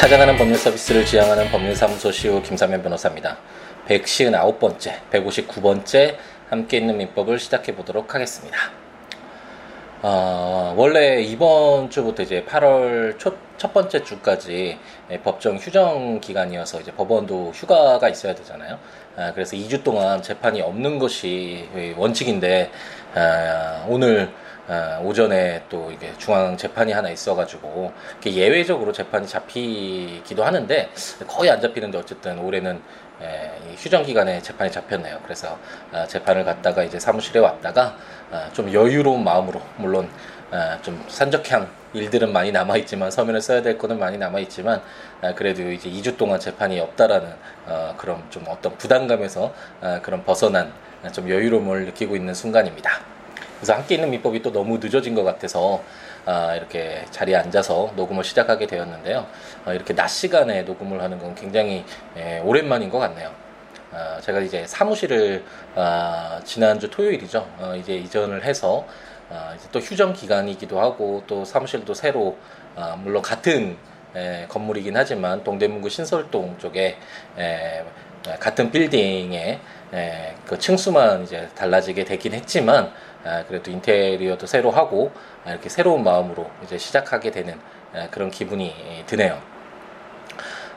찾아가는 법률 서비스를 지향하는 법률사무소 시우 김사면 변호사입니다. 159번째, 159번째 함께 있는 민법을 시작해 보도록 하겠습니다. 어, 원래 이번 주부터 이제 8월 초, 첫 번째 주까지 법정 휴정 기간이어서 이제 법원도 휴가가 있어야 되잖아요. 아, 그래서 2주 동안 재판이 없는 것이 원칙인데 아, 오늘 아, 오전에 또 이게 중앙 재판이 하나 있어가지고 예외적으로 재판이 잡히기도 하는데 거의 안 잡히는데 어쨌든 올해는 에, 휴정 기간에 재판이 잡혔네요. 그래서 아, 재판을 갔다가 이제 사무실에 왔다가 아, 좀 여유로운 마음으로 물론 아, 좀 산적향 일들은 많이 남아 있지만 서면을 써야 될 거는 많이 남아 있지만 아, 그래도 이제 2주 동안 재판이 없다라는 어, 그런 좀 어떤 부담감에서 아, 그런 벗어난 좀 여유로움을 느끼고 있는 순간입니다. 그래서 함께 있는 민법이 또 너무 늦어진 것 같아서 아, 이렇게 자리에 앉아서 녹음을 시작하게 되었는데요. 아, 이렇게 낮 시간에 녹음을 하는 건 굉장히 예, 오랜만인 것 같네요. 아, 제가 이제 사무실을 아, 지난주 토요일이죠. 어, 이제 이전을 해서 아, 이제 또 휴정 기간이기도 하고 또 사무실도 새로 아, 물론 같은 에, 건물이긴 하지만 동대문구 신설동 쪽에 에, 같은 빌딩에 에, 그 층수만 이제 달라지게 되긴 했지만 아, 그래도 인테리어도 새로 하고 아, 이렇게 새로운 마음으로 이제 시작하게 되는 아, 그런 기분이 드네요.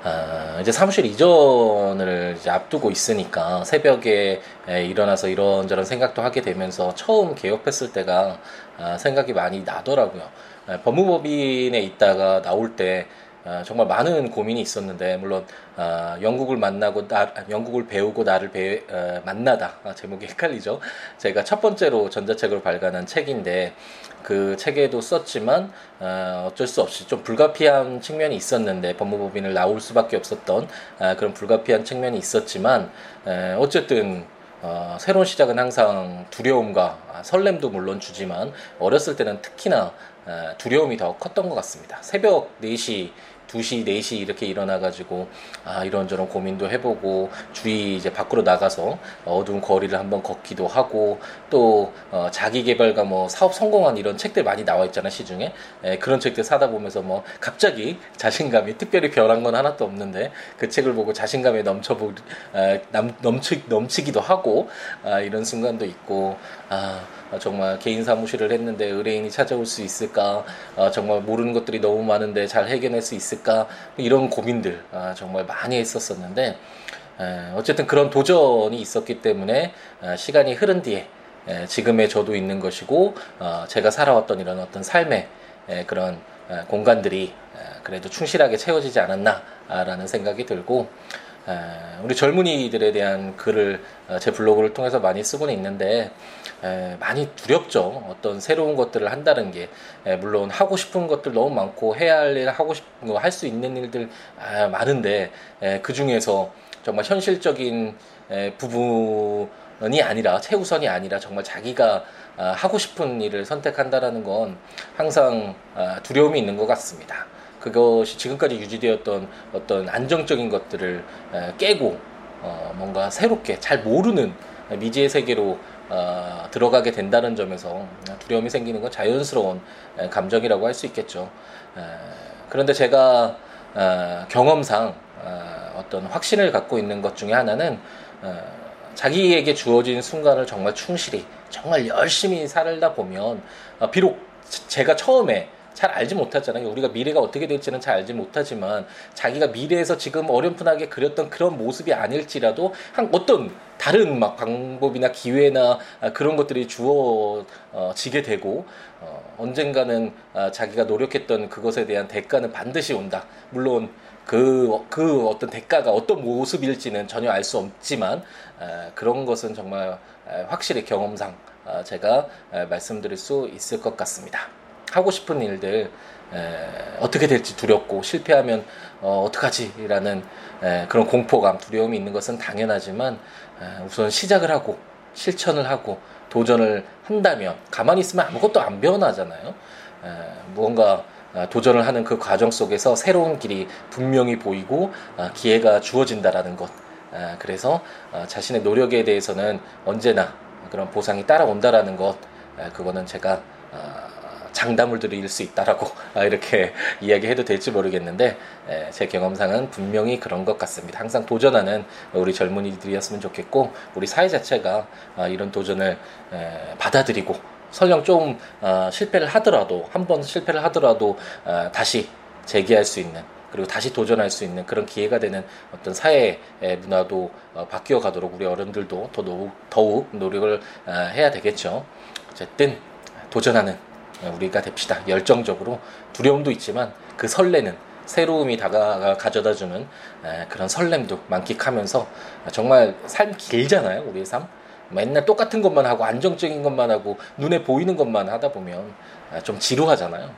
아, 이제 사무실 이전을 이제 앞두고 있으니까 새벽에 에, 일어나서 이런저런 생각도 하게 되면서 처음 개업했을 때가 아, 생각이 많이 나더라고요. 에, 법무법인에 있다가 나올 때 아, 정말 많은 고민이 있었는데 물론 아, 영국을 만나고 나, 영국을 배우고 나를 배, 어, 만나다 아, 제목이 헷갈리죠. 제가 첫 번째로 전자책으로 발간한 책인데 그 책에도 썼지만 어, 어쩔 수 없이 좀 불가피한 측면이 있었는데 법무법인을 나올 수밖에 없었던 아, 그런 불가피한 측면이 있었지만 에, 어쨌든 어, 새로운 시작은 항상 두려움과 설렘도 물론 주지만 어렸을 때는 특히나 어, 두려움이 더 컸던 것 같습니다. 새벽 4시 2시, 4시 이렇게 일어나가지고, 아, 이런저런 고민도 해보고, 주위 이제 밖으로 나가서 어두운 거리를 한번 걷기도 하고, 또, 어, 자기개발과 뭐 사업 성공한 이런 책들 많이 나와 있잖아, 시중에. 에, 그런 책들 사다 보면서 뭐, 갑자기 자신감이 특별히 변한 건 하나도 없는데, 그 책을 보고 자신감에 넘쳐보, 에, 남, 넘치, 넘치기도 하고, 아, 이런 순간도 있고, 아, 정말 개인 사무실을 했는데 의뢰인이 찾아올 수 있을까? 아, 정말 모르는 것들이 너무 많은데 잘 해결할 수 있을까? 이런 고민들 아, 정말 많이 했었었는데 에, 어쨌든 그런 도전이 있었기 때문에 아, 시간이 흐른 뒤에 에, 지금의 저도 있는 것이고 어, 제가 살아왔던 이런 어떤 삶의 에, 그런 에, 공간들이 에, 그래도 충실하게 채워지지 않았나라는 생각이 들고 우리 젊은이들에 대한 글을 어, 제 블로그를 통해서 많이 쓰고는 있는데 많이 두렵죠. 어떤 새로운 것들을 한다는 게 물론 하고 싶은 것들 너무 많고 해야 할 일, 하고 싶은 거, 할수 있는 일들 아, 많은데 그 중에서 정말 현실적인 부분이 아니라 최우선이 아니라 정말 자기가 아, 하고 싶은 일을 선택한다라는 건 항상 아, 두려움이 있는 것 같습니다. 그것이 지금까지 유지되었던 어떤 안정적인 것들을 깨고 어 뭔가 새롭게 잘 모르는 미지의 세계로 어 들어가게 된다는 점에서 두려움이 생기는 건 자연스러운 감정이라고 할 수 있겠죠. 그런데 제가 어 경험상 어 어떤 확신을 갖고 있는 것 중에 하나는 어 자기에게 주어진 순간을 정말 충실히 정말 열심히 살다 보면 어, 비록 제가 처음에 잘 알지 못하잖아요. 우리가 미래가 어떻게 될지는 잘 알지 못하지만 자기가 미래에서 지금 어렴풋하게 그렸던 그런 모습이 아닐지라도 한 어떤 다른 막 방법이나 기회나 아, 그런 것들이 주어지게 되고 어, 언젠가는 아, 자기가 노력했던 그것에 대한 대가는 반드시 온다. 물론 그, 그 어떤 대가가 어떤 모습일지는 전혀 알 수 없지만 아, 그런 것은 정말 확실히 경험상 제가 말씀드릴 수 있을 것 같습니다. 하고 싶은 일들 에, 어떻게 될지 두렵고 실패하면 어, 어떡하지라는 에, 그런 공포감, 두려움이 있는 것은 당연하지만 에, 우선 시작을 하고 실천을 하고 도전을 한다면 가만히 있으면 아무것도 안 변하잖아요. 에, 무언가 어, 도전을 하는 그 과정 속에서 새로운 길이 분명히 보이고 어, 기회가 주어진다라는 것. 에, 그래서 어, 자신의 노력에 대해서는 언제나 그런 보상이 따라온다라는 것. 에, 그거는 제가 어, 장담을 드릴 수 있다라고 이렇게 이야기해도 될지 모르겠는데 제 경험상은 분명히 그런 것 같습니다. 항상 도전하는 우리 젊은이들이었으면 좋겠고 우리 사회 자체가 이런 도전을 받아들이고 설령 좀 어, 실패를 하더라도 한 번 실패를 하더라도 어, 다시 재기할 수 있는 그리고 다시 도전할 수 있는 그런 기회가 되는 어떤 사회 문화도 어, 바뀌어 가도록 우리 어른들도 더 더욱 노력을 해야 되겠죠. 어쨌든 도전하는 우리가 됩시다. 열정적으로 두려움도 있지만 그 설레는 새로움이 다가 가져다주는 그런 설렘도 만끽하면서 정말 삶 길잖아요. 우리의 삶. 맨날 똑같은 것만 하고 안정적인 것만 하고 눈에 보이는 것만 하다 보면 아, 좀 지루하잖아요.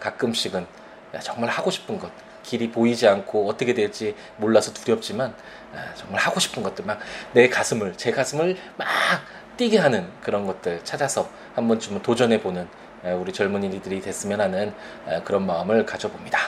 가끔씩은 정말 하고 싶은 것 길이 보이지 않고 어떻게 될지 몰라서 두렵지만 아, 정말 하고 싶은 것들 막 내 가슴을 제 가슴을 막 뛰게 하는 그런 것들 찾아서 한 번쯤은 도전해 보는 우리 젊은이들이 됐으면 하는 그런 마음을 가져봅니다.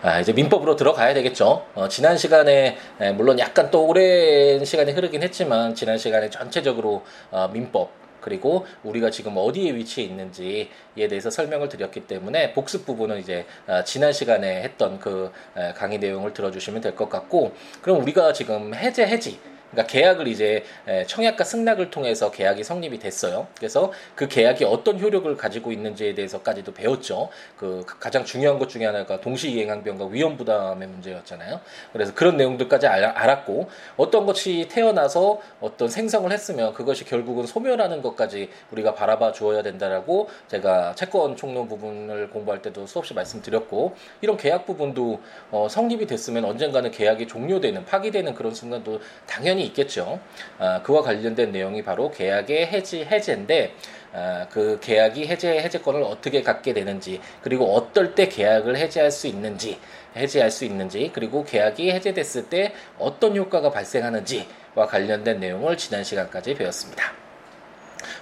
아, 이제 민법으로 들어가야 되겠죠. 어, 지난 시간에 에, 물론 약간 또 오랜 시간이 흐르긴 했지만 지난 시간에 전체적으로 어, 민법 그리고 우리가 지금 어디에 위치해 있는지에 대해서 설명을 드렸기 때문에 복습 부분은 이제 어, 지난 시간에 했던 그 강의 내용을 들어주시면 될 것 같고 그럼 우리가 지금 해제 해지 그러니까 계약을 이제 청약과 승낙을 통해서 계약이 성립이 됐어요. 그래서 그 계약이 어떤 효력을 가지고 있는지에 대해서까지도 배웠죠. 그 가장 중요한 것 중에 하나가 동시이행항변과 위험부담의 문제였잖아요. 그래서 그런 내용들까지 알았고 어떤 것이 태어나서 어떤 생성을 했으면 그것이 결국은 소멸하는 것까지 우리가 바라봐 주어야 된다라고 제가 채권 총론 부분을 공부할 때도 수없이 말씀드렸고 이런 계약 부분도 어, 성립이 됐으면 언젠가는 계약이 종료되는 파기되는 그런 순간도 당연히 당연히 있겠죠. 아, 그와 관련된 내용이 바로 계약의 해지 해제인데 아, 그 계약이 해제 해제권을 어떻게 갖게 되는지 그리고 어떨 때 계약을 해제할 수 있는지 해제할 수 있는지 그리고 계약이 해제됐을 때 어떤 효과가 발생하는지와 관련된 내용을 지난 시간까지 배웠습니다.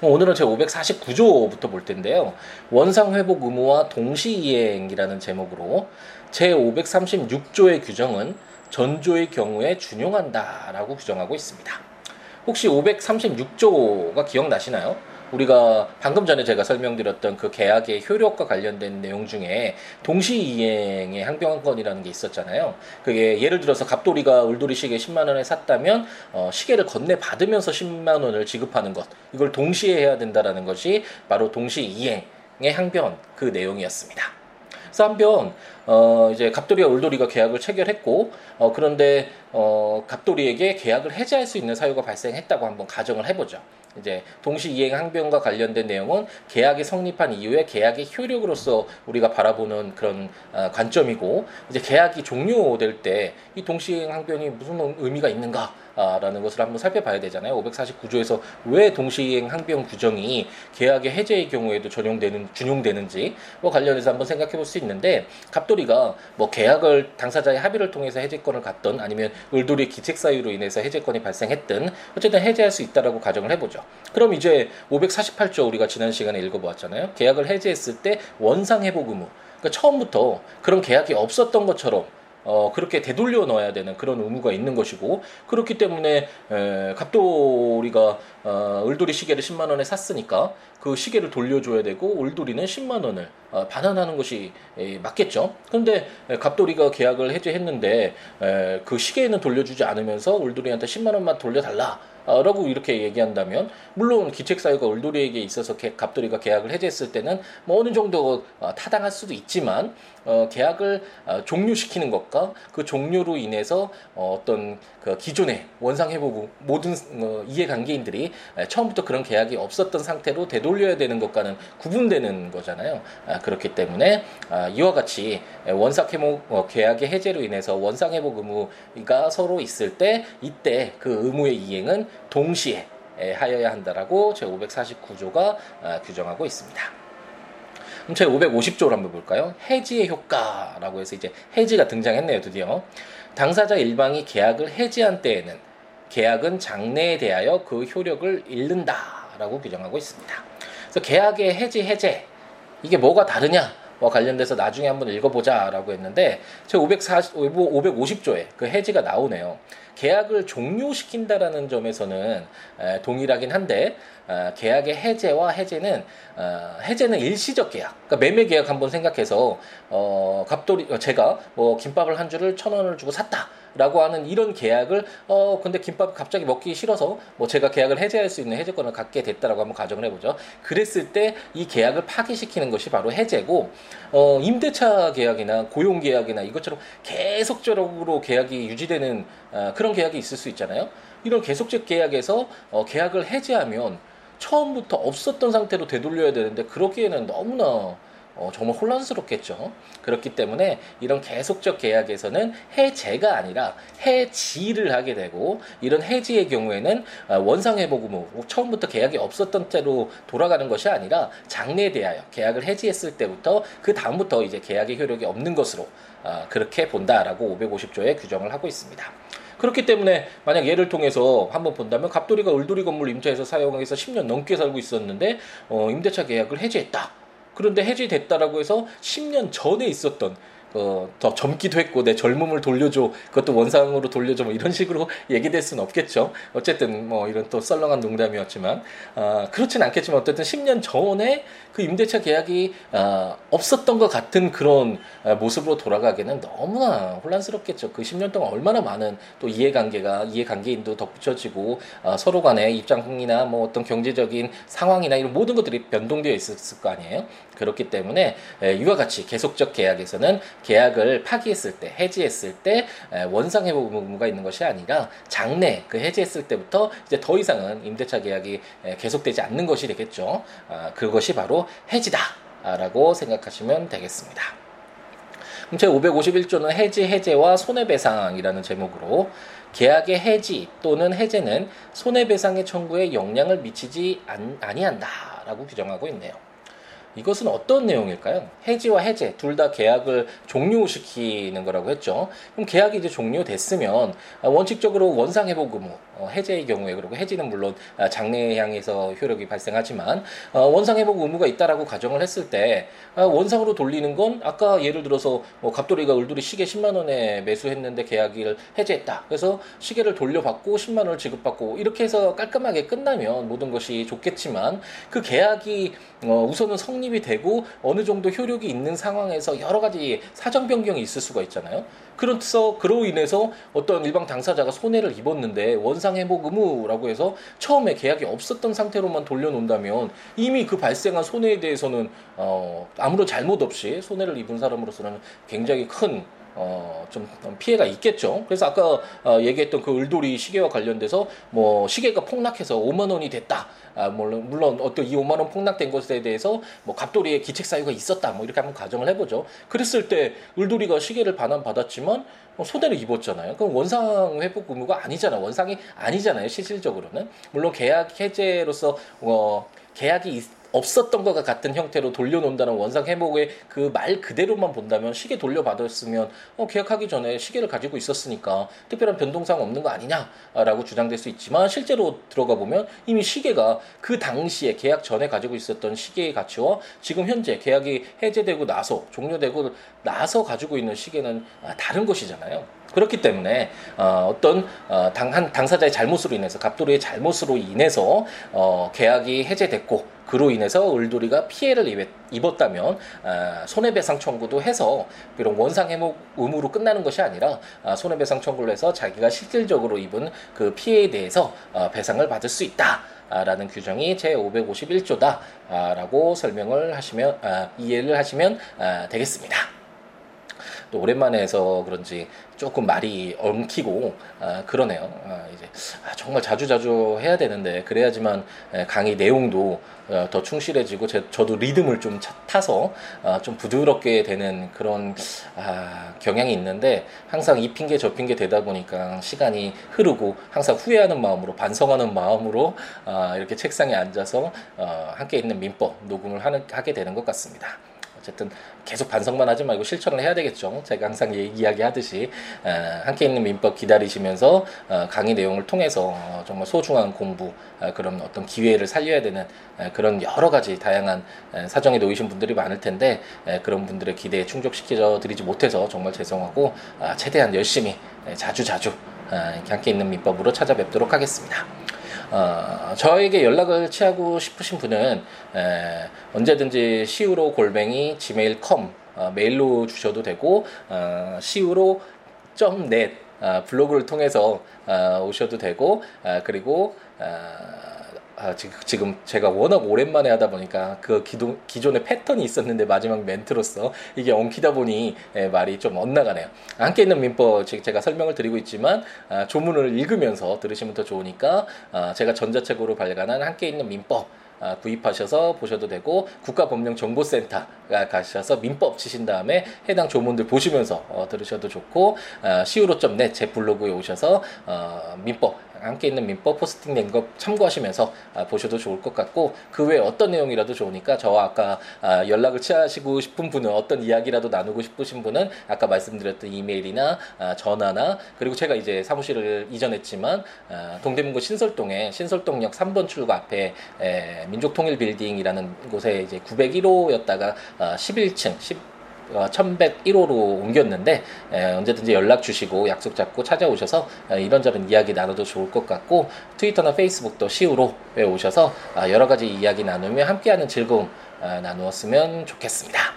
오늘은 제 549조부터 볼 텐데요. 원상 회복 의무와 동시 이행이라는 제목으로 제 536조의 규정은 전조의 경우에 준용한다라고 규정하고 있습니다. 혹시 536조가 기억나시나요? 우리가 방금 전에 제가 설명드렸던 그 계약의 효력과 관련된 내용 중에 동시이행의 항변권이라는 게 있었잖아요. 그게 예를 들어서 갑돌이가 울돌이 시계 10만 원에 샀다면 어, 시계를 건네 받으면서 10만 원을 지급하는 것 이걸 동시에 해야 된다라는 것이 바로 동시이행의 항변 그 내용이었습니다. 그래서 한편 어 이제 갑돌이와 울돌이가 계약을 체결했고 어 그런데 어 갑돌이에게 계약을 해지할 수 있는 사유가 발생했다고 한번 가정을 해보죠. 이제 동시 이행 항변과 관련된 내용은 계약이 성립한 이후에 계약의 효력으로서 우리가 바라보는 그런 어, 관점이고 이제 계약이 종료될 때 이 동시 이행 항변이 무슨 의미가 있는가? 라는 것을 한번 살펴봐야 되잖아요. 549조에서 왜 동시이행 항변 규정이 계약의 해제의 경우에도 적용되는 준용되는지와 관련해서 한번 생각해 볼 수 있는데 갑돌이가 뭐 계약을 당사자의 합의를 통해서 해제권을 갖던 아니면 을돌이 기책 사유로 인해서 해제권이 발생했든 어쨌든 해제할 수 있다라고 가정을 해보죠. 그럼 이제 548조 우리가 지난 시간에 읽어보았잖아요. 계약을 해제했을 때 원상 회복 의무. 그러니까 처음부터 그런 계약이 없었던 것처럼 어, 그렇게 되돌려 넣어야 되는 그런 의무가 있는 것이고 그렇기 때문에 에, 갑돌이가 어, 을돌이 시계를 10만 원에 샀으니까 그 시계를 돌려줘야 되고 을돌이는 10만 원을 어, 반환하는 것이 에, 맞겠죠. 그런데 에, 갑돌이가 계약을 해제했는데 에, 그 시계는 돌려주지 않으면서 을돌이한테 10만 원만 돌려달라. 라고 이렇게 얘기한다면 물론 기책 사유가 을돌이에게 있어서 갑돌이가 계약을 해제했을 때는 뭐 어느 정도 어, 타당할 수도 있지만 어, 계약을 어, 종료시키는 것과 그 종료로 인해서 어, 어떤 그 기존의 원상 회복 모든 어, 이해관계인들이 처음부터 그런 계약이 없었던 상태로 되돌려야 되는 것과는 구분되는 거잖아요. 아, 그렇기 때문에 아, 이와 같이 원상 회복 어, 계약의 해제로 인해서 원상 회복 의무가 서로 있을 때 이때 그 의무의 이행은 동시에 하여야 한다라고 제 549조가 아, 규정하고 있습니다. 그럼 제 550조를 한번 볼까요? 해지의 효과라고 해서 이제 해지가 등장했네요, 드디어. 당사자 일방이 계약을 해지한 때에는 계약은 장래에 대하여 그 효력을 잃는다라고 규정하고 있습니다. 그래서 계약의 해지 해제 이게 뭐가 다르냐? 와 관련돼서 나중에 한번 읽어보자라고 했는데 제 540, 550조에 그 해지가 나오네요. 계약을 종료시킨다라는 점에서는 동일하긴 한데 어, 계약의 해제와 해제는 어, 해제는 일시적 계약. 그러니까 매매 계약 한번 생각해서 어, 갑돌이 어, 제가 뭐 김밥을 한 줄을 천 원을 주고 샀다. 라고 하는 이런 계약을 어 근데 김밥 갑자기 먹기 싫어서 뭐 제가 계약을 해제할 수 있는 해제권을 갖게 됐다라고 한번 가정을 해보죠. 그랬을 때 이 계약을 파기시키는 것이 바로 해제고 어 임대차 계약이나 고용 계약이나 이것처럼 계속적으로 계약이 유지되는 어, 그런 계약이 있을 수 있잖아요. 이런 계속적 계약에서 어 계약을 해제하면 처음부터 없었던 상태로 되돌려야 되는데 그러기에는 너무나 어, 정말 혼란스럽겠죠. 그렇기 때문에 이런 계속적 계약에서는 해제가 아니라 해지를 하게 되고 이런 해지의 경우에는 어, 원상회복 의무 처음부터 계약이 없었던 때로 돌아가는 것이 아니라 장래에 대하여 계약을 해지했을 때부터 그 다음부터 이제 계약의 효력이 없는 것으로 어, 그렇게 본다라고 550조에 규정을 하고 있습니다. 그렇기 때문에 만약 예를 통해서 한번 본다면 갑돌이가 을돌이 건물 임차해서 사용해서 10년 넘게 살고 있었는데 어, 임대차 계약을 해지했다. 그런데 해지됐다라고 해서 10년 전에 있었던 어, 더 젊기도 했고 내 젊음을 돌려줘 그것도 원상으로 돌려줘 뭐 이런 식으로 얘기될 수는 없겠죠. 어쨌든 뭐 이런 또 썰렁한 농담이었지만 어, 그렇진 않겠지만 어쨌든 10년 전에 그 임대차 계약이 어, 없었던 것 같은 그런 어, 모습으로 돌아가기는 너무나 혼란스럽겠죠. 그 10년 동안 얼마나 많은 또 이해관계가 이해관계인도 덧붙여지고 어, 서로 간의 입장이나 뭐 어떤 경제적인 상황이나 이런 모든 것들이 변동되어 있었을 거 아니에요. 그렇기 때문에 에, 이와 같이 계속적 계약에서는 계약을 파기했을 때, 해지했을 때 원상 회복 의무가 있는 것이 아니라 장래 그 해지했을 때부터 이제 더 이상은 임대차 계약이 계속되지 않는 것이 되겠죠. 아, 그것이 바로 해지다라고 생각하시면 되겠습니다. 제 551조는 해지, 해제와 손해배상이라는 제목으로 계약의 해지 또는 해제는 손해배상의 청구에 영향을 미치지 아니한다라고 규정하고 있네요. 이것은 어떤 내용일까요? 해지와 해제 둘 다 계약을 종료시키는 거라고 했죠. 그럼 계약이 이제 종료됐으면 원칙적으로 원상 회복 의무 어, 해제의 경우에 그리고 해지는 물론 아, 장래에 향해서 효력이 발생하지만 어, 원상 회복 의무가 있다라고 가정을 했을 때 아, 원상으로 돌리는 건 아까 예를 들어서 뭐 갑돌이가 을돌이 시계 10만 원에 매수했는데 계약을 해제했다. 그래서 시계를 돌려받고 10만 원을 지급받고 이렇게 해서 깔끔하게 끝나면 모든 것이 좋겠지만 그 계약이 어, 우선은 성립 이 되고 어느 정도 효력이 있는 상황에서 여러 가지 사정 변경이 있을 수가 있잖아요. 그래서 그로 인해서 어떤 일방 당사자가 손해를 입었는데 원상 회복 의무라고 해서 처음에 계약이 없었던 상태로만 돌려놓는다면 이미 그 발생한 손해에 대해서는 어, 아무런 잘못 없이 손해를 입은 사람으로서는 굉장히 큰 어, 좀 피해가 있겠죠. 그래서 아까 어, 얘기했던 그 을돌이 시계와 관련돼서 뭐 시계가 폭락해서 5만 원이 됐다. 아, 물론, 물론 어떤 이 5만 원 폭락된 것에 대해서 뭐 갑돌이의 기책 사유가 있었다. 뭐 이렇게 한번 가정을 해보죠. 그랬을 때 을돌이가 시계를 반환 받았지만 뭐 손해를 입었잖아요. 그럼 원상 회복 의무가 아니잖아. 원상이 아니잖아요. 실질적으로는 물론 계약 해제로서 어, 계약이 없었던 것과 같은 형태로 돌려놓는다는 원상 회복의 그 말 그대로만 본다면 시계 돌려받았으면 어, 계약하기 전에 시계를 가지고 있었으니까 특별한 변동사항 없는 거 아니냐라고 주장될 수 있지만 실제로 들어가 보면 이미 시계가 그 당시에 계약 전에 가지고 있었던 시계의 가치와 지금 현재 계약이 해제되고 나서 종료되고 나서 가지고 있는 시계는 아, 다른 것이잖아요. 그렇기 때문에 어, 어떤 어, 당, 한 당사자의 잘못으로 인해서 갑돌이의 잘못으로 인해서 어, 계약이 해제됐고 그로 인해서 을돌이가 피해를 입었다면 아, 손해배상 청구도 해서 비록 원상 회복 의무로 끝나는 것이 아니라 아, 손해배상 청구를 해서 자기가 실질적으로 입은 그 피해에 대해서 어, 배상을 받을 수 있다. 라는 규정이 제 551조다라고 설명을 하시면 이해를 하시면 되겠습니다. 또 오랜만에 해서 그런지 조금 말이 엉키고 아, 그러네요. 아, 이제 아, 정말 자주 자주 해야 되는데 그래야지만 강의 내용도 어, 더 충실해지고 제, 저도 리듬을 좀 타서 아, 좀 부드럽게 되는 그런 아, 경향이 있는데 항상 이 핑계 저 핑계 되다 보니까 시간이 흐르고 항상 후회하는 마음으로 반성하는 마음으로 아, 이렇게 책상에 앉아서 어, 함께 있는 민법 녹음을 하는, 하게 되는 것 같습니다. 어쨌든 계속 반성만 하지 말고 실천을 해야 되겠죠. 제가 항상 이야기하듯이 함께 있는 민법 기다리시면서 어, 강의 내용을 통해서 어, 정말 소중한 공부 어, 그런 어떤 기회를 살려야 되는 그런 여러 가지 다양한 사정에 놓이신 분들이 많을 텐데 그런 분들의 기대에 충족시켜 드리지 못해서 정말 죄송하고 아, 최대한 열심히 자주 자주 어, 함께 있는 민법으로 찾아뵙도록 하겠습니다. 어, 저에게 연락을 취하고 싶으신 분은 에, 언제든지 시우로 골뱅이 gmail.com 어, 메일로 주셔도 되고 어, 시우로 .net 어, 블로그를 통해서 어, 오셔도 되고 어, 그리고 어, 아, 지금 제가 워낙 오랜만에 하다 보니까 그 기존, 기존의 패턴이 있었는데 마지막 멘트로서 이게 엉키다 보니 예, 말이 좀 엇나가네요. 함께 있는 민법 제가 설명을 드리고 있지만 아, 조문을 읽으면서 들으시면 더 좋으니까 아, 제가 전자책으로 발간한 함께 있는 민법 아, 구입하셔서 보셔도 되고 국가법령정보센터 가셔서 민법 치신 다음에 해당 조문들 보시면서 어, 들으셔도 좋고 아, siwo.net 제 블로그에 오셔서 어, 민법 함께 있는 민법 포스팅 된거 참고하시면서 아, 보셔도 좋을 것 같고 그 외에 어떤 내용이라도 좋으니까 저와 아까 아, 연락을 취하시고 싶은 분은 어떤 이야기라도 나누고 싶으신 분은 아까 말씀드렸던 이메일이나 아, 전화나 그리고 제가 이제 사무실을 이전했지만 아, 동대문구 신설동에 신설동역 3번 출구 앞에 에, 민족통일 빌딩이라는 곳에 이제 901호였다가 아, 11층 10 1101호로 옮겼는데 에, 언제든지 연락 주시고 약속 잡고 찾아오셔서 에, 이런저런 이야기 나눠도 좋을 것 같고 트위터나 페이스북도 시우로에 오셔서 아, 여러 가지 이야기 나누며 함께하는 즐거움 아, 나누었으면 좋겠습니다.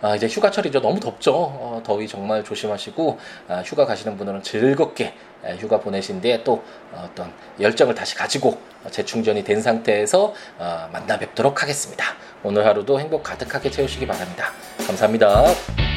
아, 이제 휴가철이죠. 너무 덥죠. 어, 더위 정말 조심하시고 아, 휴가 가시는 분들은 즐겁게 에, 휴가 보내신 뒤에 또 어, 어떤 열정을 다시 가지고 재충전이 된 상태에서 어, 만나 뵙도록 하겠습니다. 오늘 하루도 행복 가득하게 채우시기 바랍니다. 감사합니다.